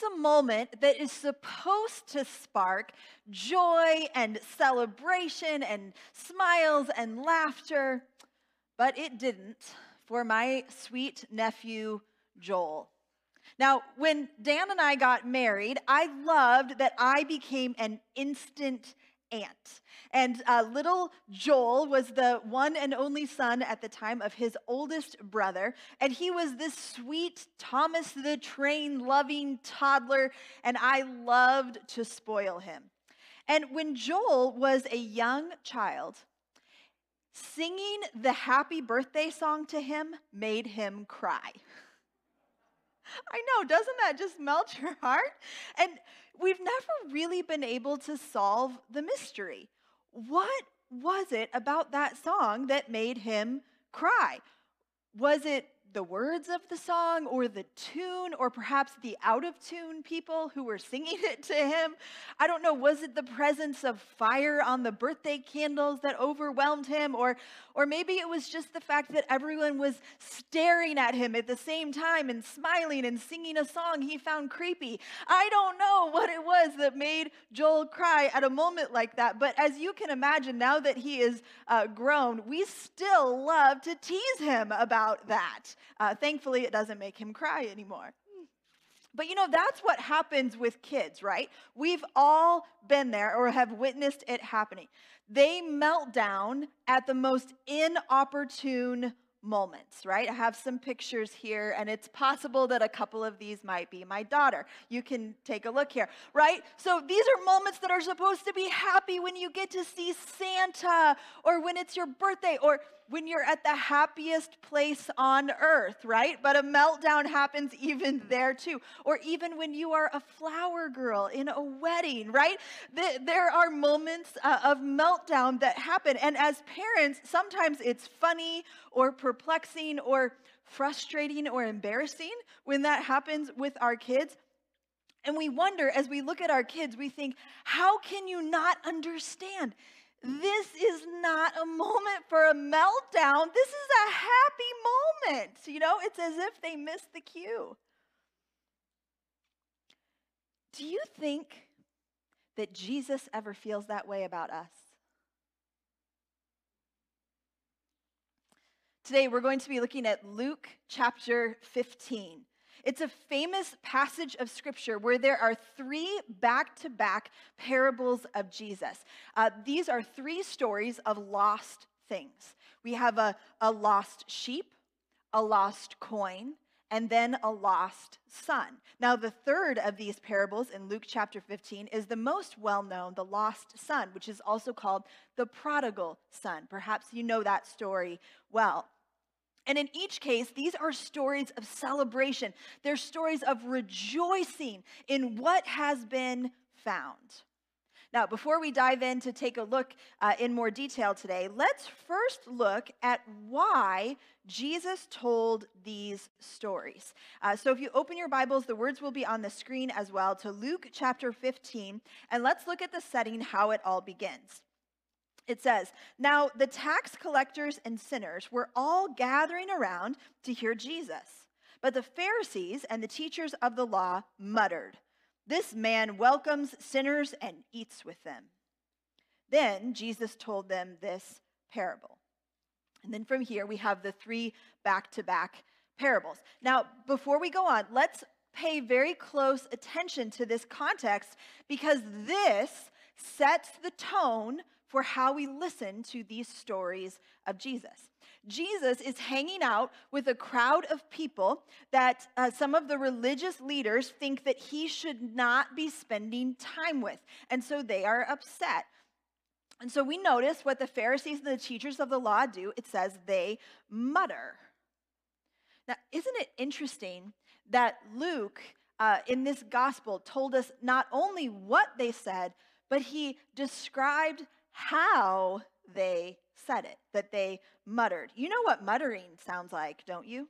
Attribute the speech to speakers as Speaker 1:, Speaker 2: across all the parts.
Speaker 1: it's a moment that is supposed to spark joy and celebration and smiles and laughter, but it didn't for my sweet nephew, Joel. Now, when Dan and I got married, I loved that I became an instant aunt. And uh, little Joel was the one and only son at the time of his oldest brother. And he was this sweet Thomas the Train loving toddler. And I loved to spoil him. And when Joel was a young child, singing the happy birthday song to him made him cry. I know, doesn't that just melt your heart? And we've never really been able to solve the mystery. What was it about that song that made him cry? Was it the words of the song or the tune or perhaps the out of tune people who were singing it to him. I don't know, was it the presence of fire on the birthday candles that overwhelmed him or or maybe it was just the fact that everyone was staring at him at the same time and smiling and singing a song he found creepy. I don't know what it was that made Joel cry at a moment like that, but as you can imagine now that he is uh, grown, we still love to tease him about that. Uh, thankfully, it doesn't make him cry anymore. But you know, that's what happens with kids, right? We've all been there or have witnessed it happening. They melt down at the most inopportune moments, right? I have some pictures here, and it's possible that a couple of these might be my daughter. You can take a look here, right? So these are moments that are supposed to be happy when you get to see Santa, or when it's your birthday, or when you're at the happiest place on earth, right? But a meltdown happens even there too. Or even when you are a flower girl in a wedding, right? There are moments uh, of meltdown that happen. And as parents, sometimes it's funny or perplexing or frustrating or embarrassing when that happens with our kids. And we wonder as we look at our kids, we think, how can you not understand? This is not a moment for a meltdown. This is a happy moment. You know, it's as if they missed the cue. Do you think that Jesus ever feels that way about us? Today, we're going to be looking at Luke chapter 15. It's a famous passage of scripture where there are three back to back parables of Jesus. Uh, these are three stories of lost things. We have a, a lost sheep, a lost coin, and then a lost son. Now, the third of these parables in Luke chapter 15 is the most well known, the lost son, which is also called the prodigal son. Perhaps you know that story well. And in each case, these are stories of celebration. They're stories of rejoicing in what has been found. Now, before we dive in to take a look uh, in more detail today, let's first look at why Jesus told these stories. Uh, so, if you open your Bibles, the words will be on the screen as well to Luke chapter 15, and let's look at the setting, how it all begins. It says, Now the tax collectors and sinners were all gathering around to hear Jesus. But the Pharisees and the teachers of the law muttered, This man welcomes sinners and eats with them. Then Jesus told them this parable. And then from here, we have the three back to back parables. Now, before we go on, let's pay very close attention to this context because this sets the tone for how we listen to these stories of Jesus. Jesus is hanging out with a crowd of people that uh, some of the religious leaders think that he should not be spending time with. And so they are upset. And so we notice what the Pharisees and the teachers of the law do. It says they mutter. Now, isn't it interesting that Luke uh, in this gospel told us not only what they said, but he described how they said it, that they muttered. You know what muttering sounds like, don't you?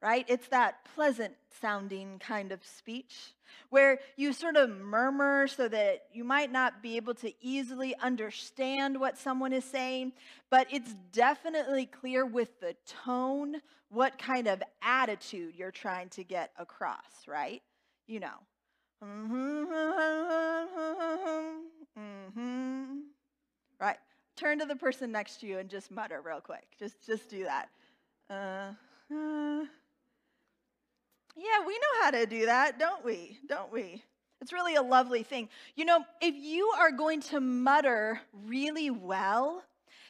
Speaker 1: Right? It's that pleasant sounding kind of speech where you sort of murmur so that you might not be able to easily understand what someone is saying, but it's definitely clear with the tone what kind of attitude you're trying to get across, right? You know. Mm-hmm. Right. Turn to the person next to you and just mutter real quick. Just just do that. Uh, uh. Yeah, we know how to do that, don't we? Don't we? It's really a lovely thing. You know, if you are going to mutter really well,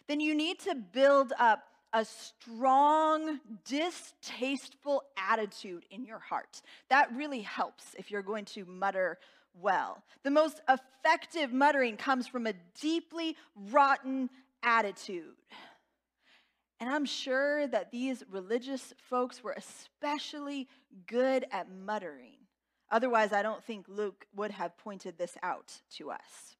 Speaker 1: then you need to build up a strong, distasteful attitude in your heart. That really helps if you're going to mutter well. The most effective muttering comes from a deeply rotten attitude. And I'm sure that these religious folks were especially good at muttering. Otherwise, I don't think Luke would have pointed this out to us.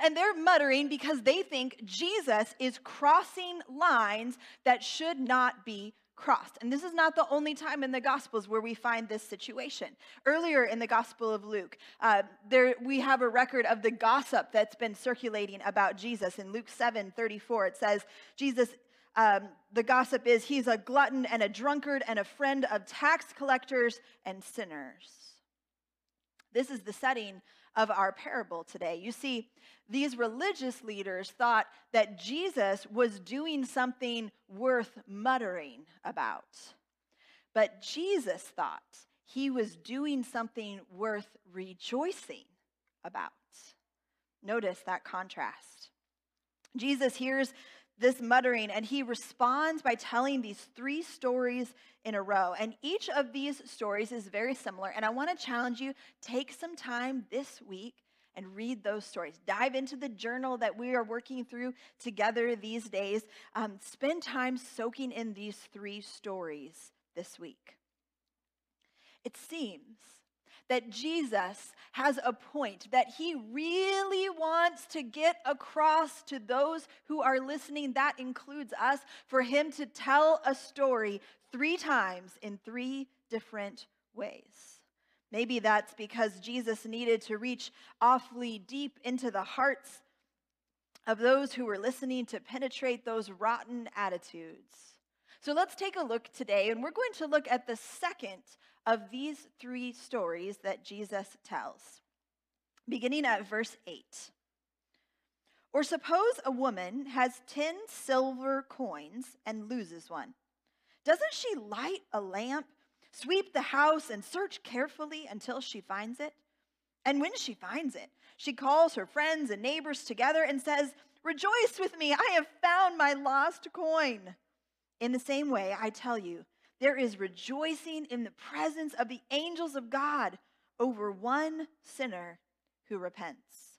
Speaker 1: And they're muttering because they think Jesus is crossing lines that should not be crossed. And this is not the only time in the Gospels where we find this situation. Earlier in the Gospel of Luke, uh, there we have a record of the gossip that's been circulating about Jesus. In Luke 7 34, it says, Jesus. Um, the gossip is he's a glutton and a drunkard and a friend of tax collectors and sinners. This is the setting of our parable today. You see, these religious leaders thought that Jesus was doing something worth muttering about. But Jesus thought he was doing something worth rejoicing about. Notice that contrast. Jesus hears this muttering and he responds by telling these three stories in a row. And each of these stories is very similar. And I want to challenge you take some time this week and read those stories. Dive into the journal that we are working through together these days. Um, spend time soaking in these three stories this week. It seems that Jesus has a point that he really wants to get across to those who are listening. That includes us, for him to tell a story three times in three different ways. Maybe that's because Jesus needed to reach awfully deep into the hearts of those who were listening to penetrate those rotten attitudes. So let's take a look today, and we're going to look at the second of these three stories that Jesus tells, beginning at verse 8. Or suppose a woman has 10 silver coins and loses one. Doesn't she light a lamp, sweep the house, and search carefully until she finds it? And when she finds it, she calls her friends and neighbors together and says, Rejoice with me, I have found my lost coin. In the same way, I tell you, there is rejoicing in the presence of the angels of God over one sinner who repents.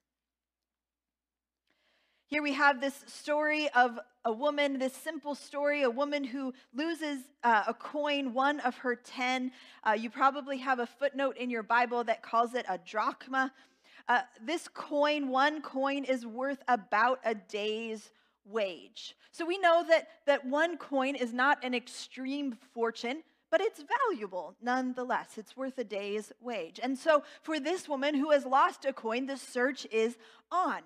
Speaker 1: Here we have this story of a woman, this simple story, a woman who loses uh, a coin, one of her 10. Uh, you probably have a footnote in your Bible that calls it a drachma. Uh, this coin, one coin, is worth about a day's wage. So we know that, that one coin is not an extreme fortune, but it's valuable nonetheless. It's worth a day's wage. And so for this woman who has lost a coin, the search is on.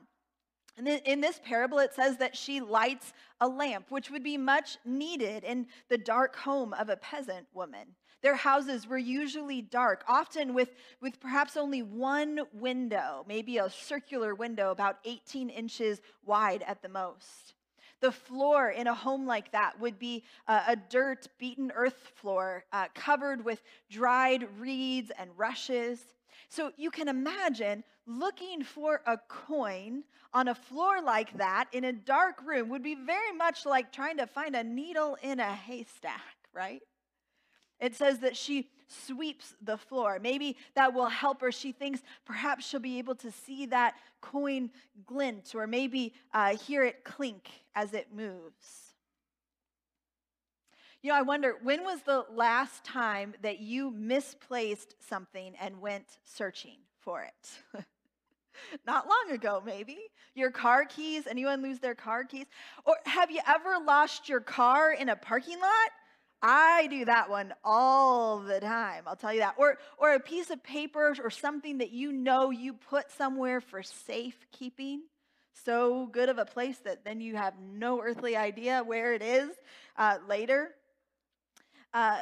Speaker 1: And in this parable, it says that she lights a lamp, which would be much needed in the dark home of a peasant woman. Their houses were usually dark, often with, with perhaps only one window, maybe a circular window about 18 inches wide at the most. The floor in a home like that would be uh, a dirt beaten earth floor uh, covered with dried reeds and rushes. So you can imagine looking for a coin on a floor like that in a dark room would be very much like trying to find a needle in a haystack, right? It says that she sweeps the floor. Maybe that will help her. She thinks perhaps she'll be able to see that coin glint or maybe uh, hear it clink as it moves. You know, I wonder when was the last time that you misplaced something and went searching for it? Not long ago, maybe. Your car keys, anyone lose their car keys? Or have you ever lost your car in a parking lot? I do that one all the time. I'll tell you that. Or, or a piece of paper or something that you know you put somewhere for safekeeping. So good of a place that then you have no earthly idea where it is uh, later. Uh,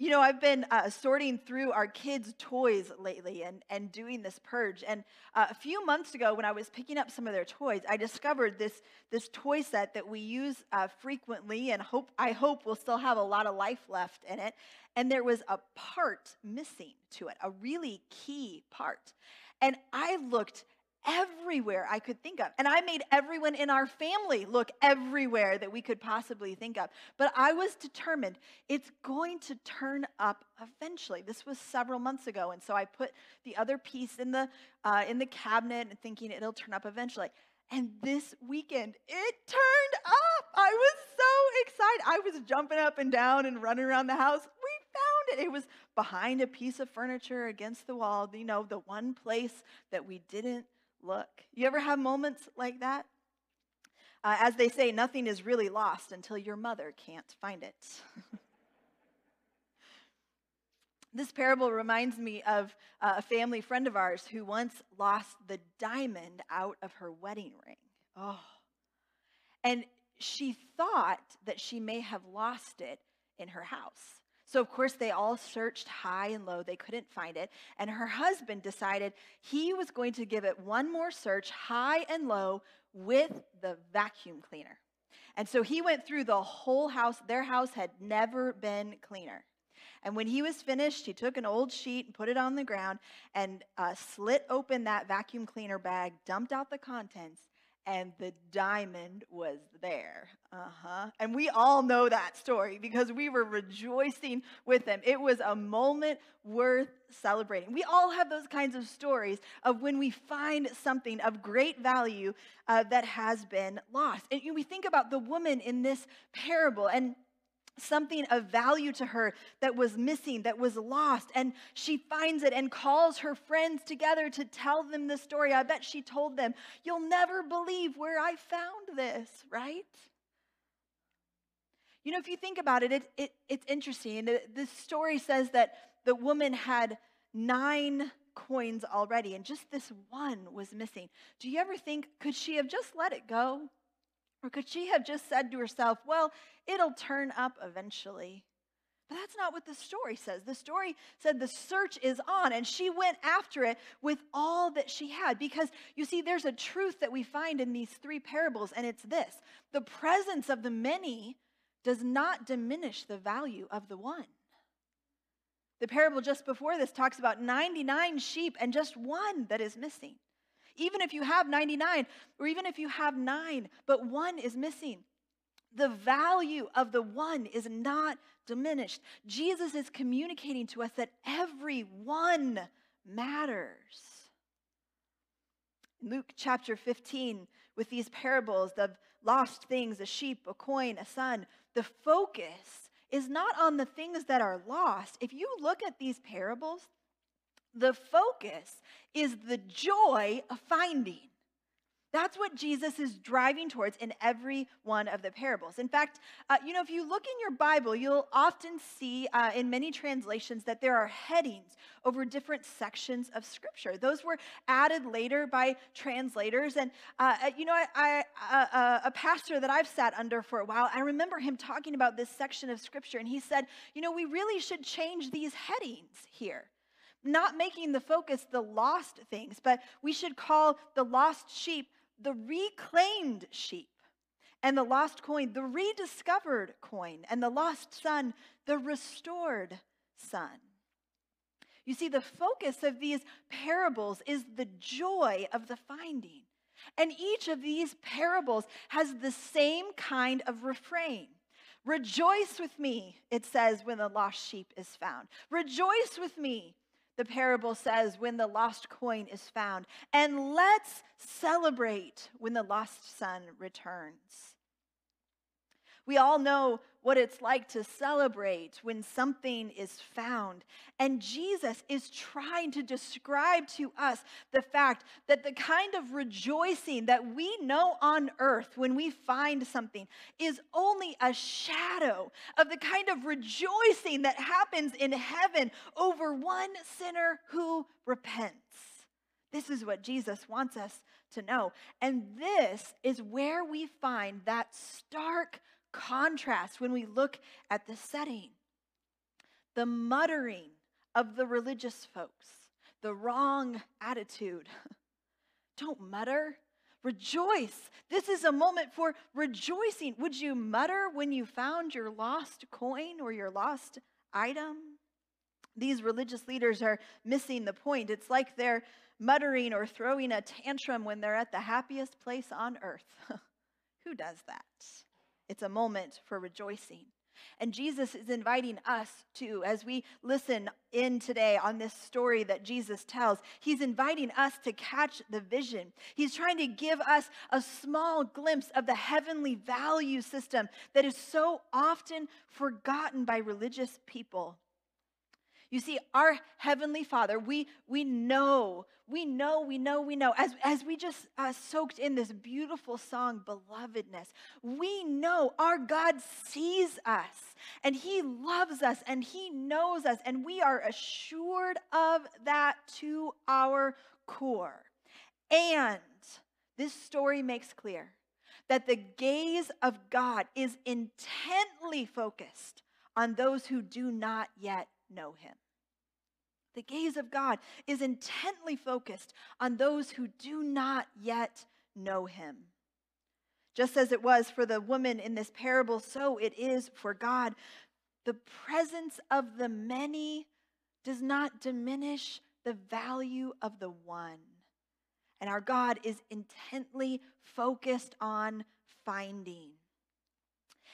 Speaker 1: You know, I've been uh, sorting through our kids' toys lately and, and doing this purge. And uh, a few months ago, when I was picking up some of their toys, I discovered this, this toy set that we use uh, frequently and hope, I hope will still have a lot of life left in it. And there was a part missing to it, a really key part. And I looked everywhere I could think of. And I made everyone in our family look everywhere that we could possibly think of. But I was determined it's going to turn up eventually. This was several months ago, and so I put the other piece in the uh, in the cabinet and thinking it'll turn up eventually. And this weekend, it turned up. I was so excited. I was jumping up and down and running around the house. We found it. It was behind a piece of furniture against the wall, you know, the one place that we didn't look. You ever have moments like that? Uh, as they say, nothing is really lost until your mother can't find it. this parable reminds me of uh, a family friend of ours who once lost the diamond out of her wedding ring. Oh. And she thought that she may have lost it in her house. So, of course, they all searched high and low. They couldn't find it. And her husband decided he was going to give it one more search, high and low, with the vacuum cleaner. And so he went through the whole house. Their house had never been cleaner. And when he was finished, he took an old sheet and put it on the ground and uh, slit open that vacuum cleaner bag, dumped out the contents, and the diamond was there. Uh huh. And we all know that story because we were rejoicing with them. It was a moment worth celebrating. We all have those kinds of stories of when we find something of great value uh, that has been lost. And we think about the woman in this parable, and something of value to her that was missing, that was lost. And she finds it and calls her friends together to tell them the story. I bet she told them, You'll never believe where I found this, right? You know, if you think about it, it, it it's interesting. The story says that the woman had nine coins already, and just this one was missing. Do you ever think, could she have just let it go? Or could she have just said to herself, well, it'll turn up eventually? But that's not what the story says. The story said the search is on, and she went after it with all that she had. Because you see, there's a truth that we find in these three parables, and it's this the presence of the many does not diminish the value of the one. The parable just before this talks about 99 sheep and just one that is missing. Even if you have 99, or even if you have nine, but one is missing, the value of the one is not diminished. Jesus is communicating to us that every one matters. Luke chapter 15, with these parables of lost things, a sheep, a coin, a son, the focus is not on the things that are lost. If you look at these parables, the focus is the joy of finding. That's what Jesus is driving towards in every one of the parables. In fact, uh, you know, if you look in your Bible, you'll often see uh, in many translations that there are headings over different sections of Scripture. Those were added later by translators. And, uh, uh you know, I, I, uh, uh, a pastor that I've sat under for a while, I remember him talking about this section of Scripture, and he said, you know, we really should change these headings here not making the focus the lost things, but we should call the lost sheep the reclaimed sheep, and the lost coin the rediscovered coin, and the lost son the restored son. You see, the focus of these parables is the joy of the finding. And each of these parables has the same kind of refrain. Rejoice with me, it says, when the lost sheep is found. Rejoice with me the parable says, when the lost coin is found. And let's celebrate when the lost son returns. We all know what it's like to celebrate when something is found. And Jesus is trying to describe to us the fact that the kind of rejoicing that we know on earth when we find something is only a shadow of the kind of rejoicing that happens in heaven over one sinner who repents. This is what Jesus wants us to know. And this is where we find that stark contrast when we look at the setting. the muttering of the religious folks, the wrong attitude. Don't mutter. Rejoice. This is a moment for rejoicing. Would you mutter when you found your lost coin or your lost item? These religious leaders are missing the point. It's like they're muttering or throwing a tantrum when they're at the happiest place on earth. Who does that? It's a moment for rejoicing. And Jesus is inviting us to, as we listen in today on this story that Jesus tells, he's inviting us to catch the vision. He's trying to give us a small glimpse of the heavenly value system that is so often forgotten by religious people. You see, our Heavenly Father, we, we know, we know, we know, we know, as, as we just uh, soaked in this beautiful song, Belovedness, we know our God sees us and He loves us and He knows us, and we are assured of that to our core. And this story makes clear that the gaze of God is intently focused on those who do not yet know him. The gaze of God is intently focused on those who do not yet know him. Just as it was for the woman in this parable, so it is for God. The presence of the many does not diminish the value of the one. And our God is intently focused on finding.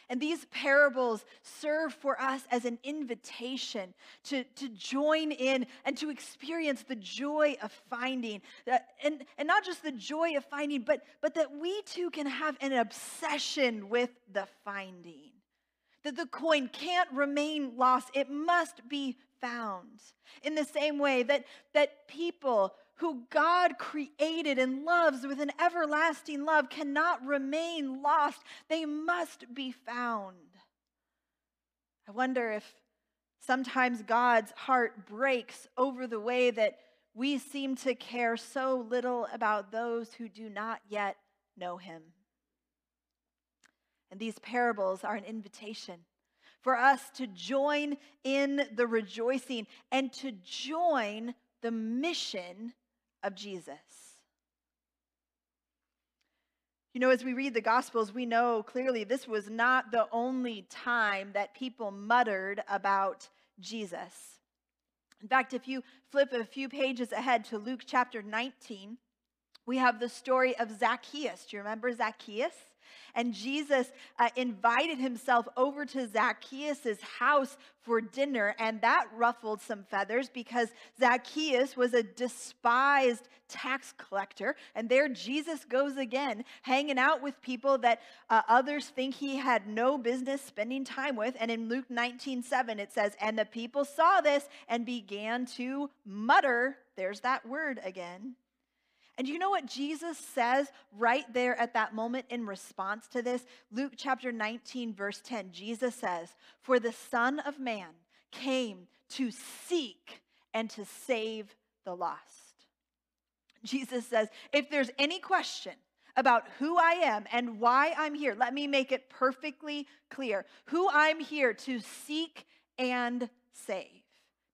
Speaker 1: And these parables serve for us as an invitation to, to join in and to experience the joy of finding. Uh, and, and not just the joy of finding, but, but that we too can have an obsession with the finding. That the coin can't remain lost, it must be found. In the same way that, that people who God created and loves with an everlasting love cannot remain lost. They must be found. I wonder if sometimes God's heart breaks over the way that we seem to care so little about those who do not yet know Him. And these parables are an invitation for us to join in the rejoicing and to join the mission of Jesus. You know, as we read the Gospels, we know clearly this was not the only time that people muttered about Jesus. In fact, if you flip a few pages ahead to Luke chapter 19, we have the story of Zacchaeus. Do you remember Zacchaeus? And Jesus uh, invited himself over to Zacchaeus' house for dinner, and that ruffled some feathers because Zacchaeus was a despised tax collector. And there Jesus goes again, hanging out with people that uh, others think he had no business spending time with. And in Luke 19 7, it says, And the people saw this and began to mutter. There's that word again and you know what Jesus says right there at that moment in response to this? Luke chapter 19, verse 10. Jesus says, For the Son of Man came to seek and to save the lost. Jesus says, If there's any question, about who I am and why I'm here. Let me make it perfectly clear who I'm here to seek and save.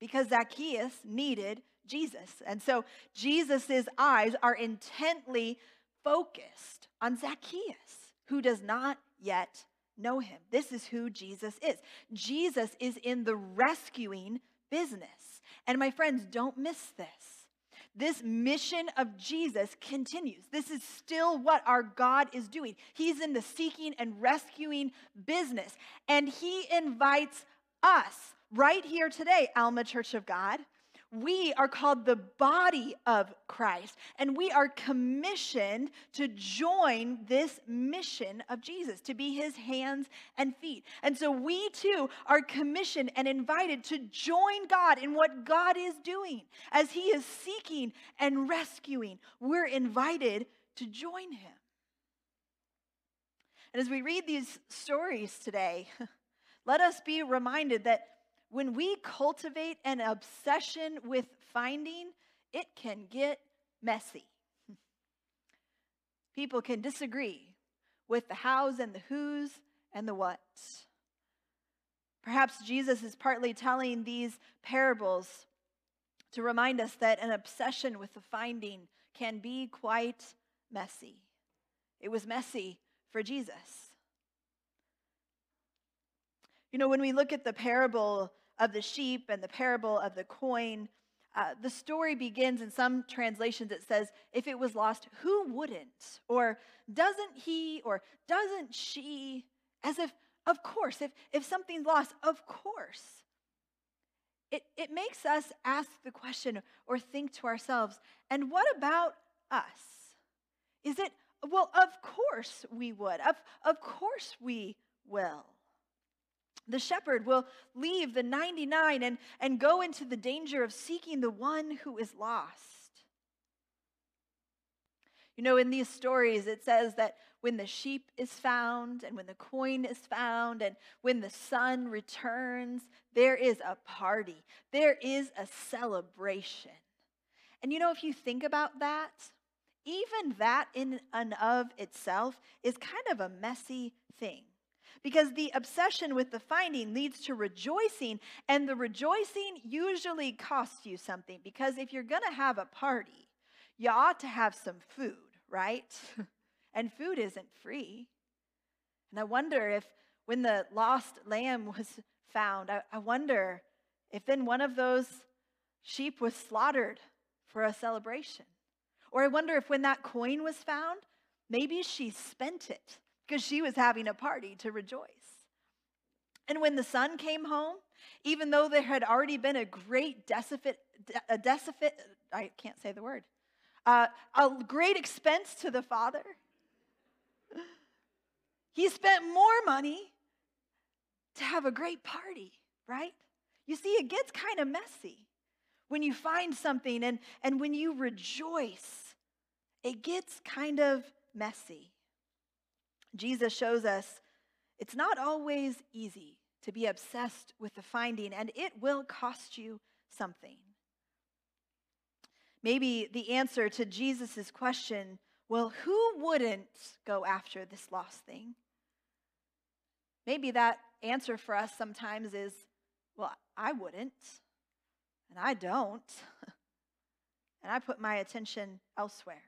Speaker 1: Because Zacchaeus needed Jesus. And so Jesus' eyes are intently focused on Zacchaeus, who does not yet know him. This is who Jesus is. Jesus is in the rescuing business. And my friends, don't miss this. This mission of Jesus continues. This is still what our God is doing. He's in the seeking and rescuing business. And He invites us right here today, Alma Church of God, we are called the body of Christ, and we are commissioned to join this mission of Jesus, to be his hands and feet. And so we too are commissioned and invited to join God in what God is doing. As he is seeking and rescuing, we're invited to join him. And as we read these stories today, let us be reminded that when we cultivate an obsession with finding, it can get messy. People can disagree with the hows and the who's and the what's. Perhaps Jesus is partly telling these parables to remind us that an obsession with the finding can be quite messy. It was messy for Jesus. You know, when we look at the parable of the sheep and the parable of the coin, uh, the story begins in some translations, it says, if it was lost, who wouldn't? Or doesn't he or doesn't she? As if, of course, if, if something's lost, of course. It, it makes us ask the question or think to ourselves, and what about us? Is it, well, of course we would. Of, of course we will. The shepherd will leave the 99 and, and go into the danger of seeking the one who is lost. You know, in these stories, it says that when the sheep is found, and when the coin is found, and when the son returns, there is a party, there is a celebration. And you know, if you think about that, even that in and of itself is kind of a messy thing. Because the obsession with the finding leads to rejoicing, and the rejoicing usually costs you something. Because if you're going to have a party, you ought to have some food, right? and food isn't free. And I wonder if when the lost lamb was found, I, I wonder if then one of those sheep was slaughtered for a celebration. Or I wonder if when that coin was found, maybe she spent it because she was having a party to rejoice. And when the son came home, even though there had already been a great deficit, a deficit, I can't say the word, uh, a great expense to the father, he spent more money to have a great party, right? You see, it gets kind of messy when you find something and, and when you rejoice, it gets kind of messy. Jesus shows us it's not always easy to be obsessed with the finding, and it will cost you something. Maybe the answer to Jesus' question, well, who wouldn't go after this lost thing? Maybe that answer for us sometimes is, well, I wouldn't, and I don't, and I put my attention elsewhere.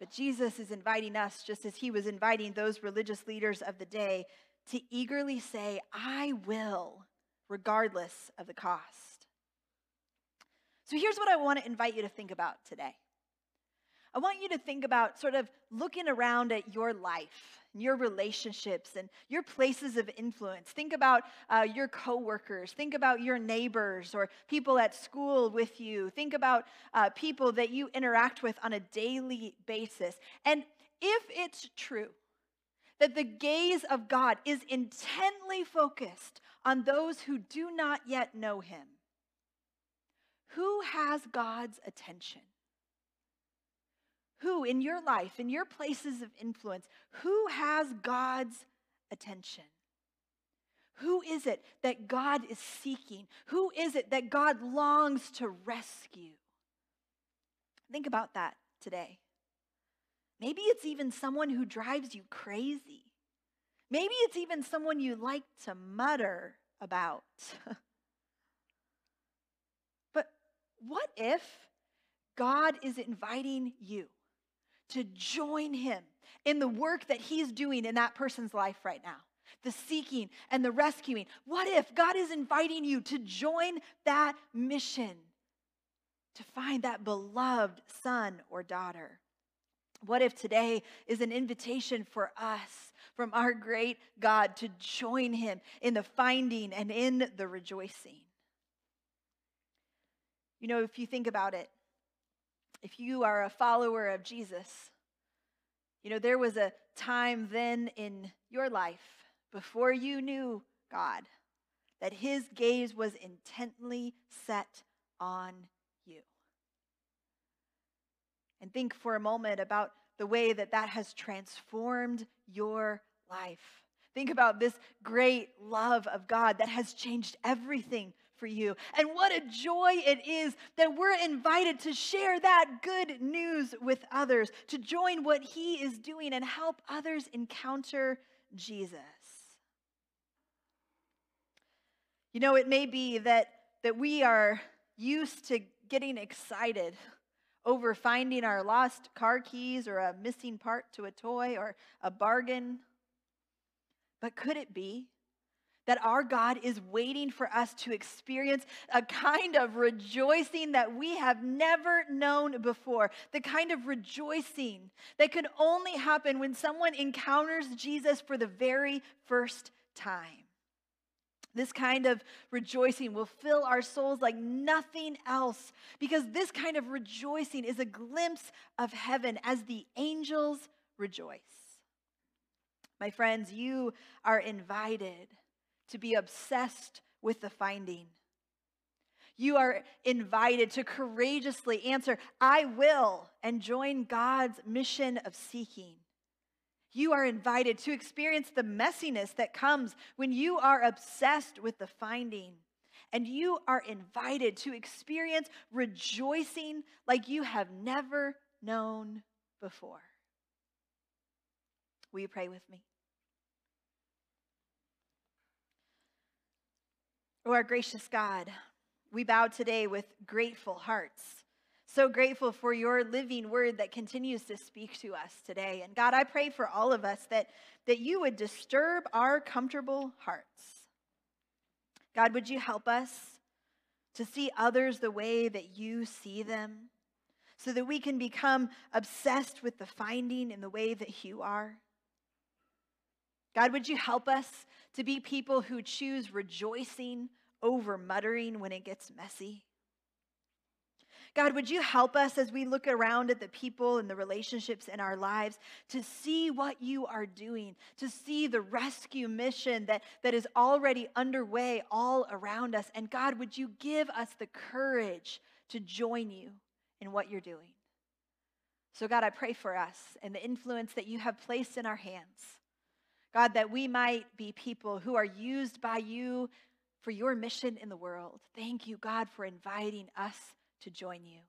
Speaker 1: But Jesus is inviting us, just as he was inviting those religious leaders of the day, to eagerly say, I will, regardless of the cost. So here's what I want to invite you to think about today. I want you to think about sort of looking around at your life your relationships and your places of influence. Think about uh, your coworkers. Think about your neighbors or people at school with you. Think about uh, people that you interact with on a daily basis. And if it's true that the gaze of God is intently focused on those who do not yet know Him, who has God's attention? Who in your life, in your places of influence, who has God's attention? Who is it that God is seeking? Who is it that God longs to rescue? Think about that today. Maybe it's even someone who drives you crazy. Maybe it's even someone you like to mutter about. but what if God is inviting you to join him in the work that he's doing in that person's life right now the seeking and the rescuing. What if God is inviting you to join that mission to find that beloved son or daughter? What if today is an invitation for us from our great God to join him in the finding and in the rejoicing? You know, if you think about it, if you are a follower of Jesus, you know, there was a time then in your life before you knew God that his gaze was intently set on you. And think for a moment about the way that that has transformed your life. Think about this great love of God that has changed everything for you. And what a joy it is that we're invited to share that good news with others, to join what He is doing and help others encounter Jesus. You know, it may be that, that we are used to getting excited over finding our lost car keys or a missing part to a toy or a bargain. But could it be that our God is waiting for us to experience a kind of rejoicing that we have never known before? The kind of rejoicing that could only happen when someone encounters Jesus for the very first time. This kind of rejoicing will fill our souls like nothing else because this kind of rejoicing is a glimpse of heaven as the angels rejoice. My friends, you are invited to be obsessed with the finding. You are invited to courageously answer, I will, and join God's mission of seeking. You are invited to experience the messiness that comes when you are obsessed with the finding. And you are invited to experience rejoicing like you have never known before. Will you pray with me? Oh, our gracious God, we bow today with grateful hearts so grateful for your living word that continues to speak to us today. And God, I pray for all of us that, that you would disturb our comfortable hearts. God, would you help us to see others the way that you see them so that we can become obsessed with the finding in the way that you are? God, would you help us to be people who choose rejoicing over muttering when it gets messy? God, would you help us as we look around at the people and the relationships in our lives to see what you are doing, to see the rescue mission that, that is already underway all around us? And God, would you give us the courage to join you in what you're doing? So, God, I pray for us and the influence that you have placed in our hands. God, that we might be people who are used by you for your mission in the world. Thank you, God, for inviting us to join you.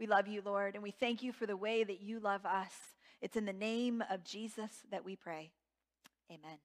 Speaker 1: We love you, Lord, and we thank you for the way that you love us. It's in the name of Jesus that we pray. Amen.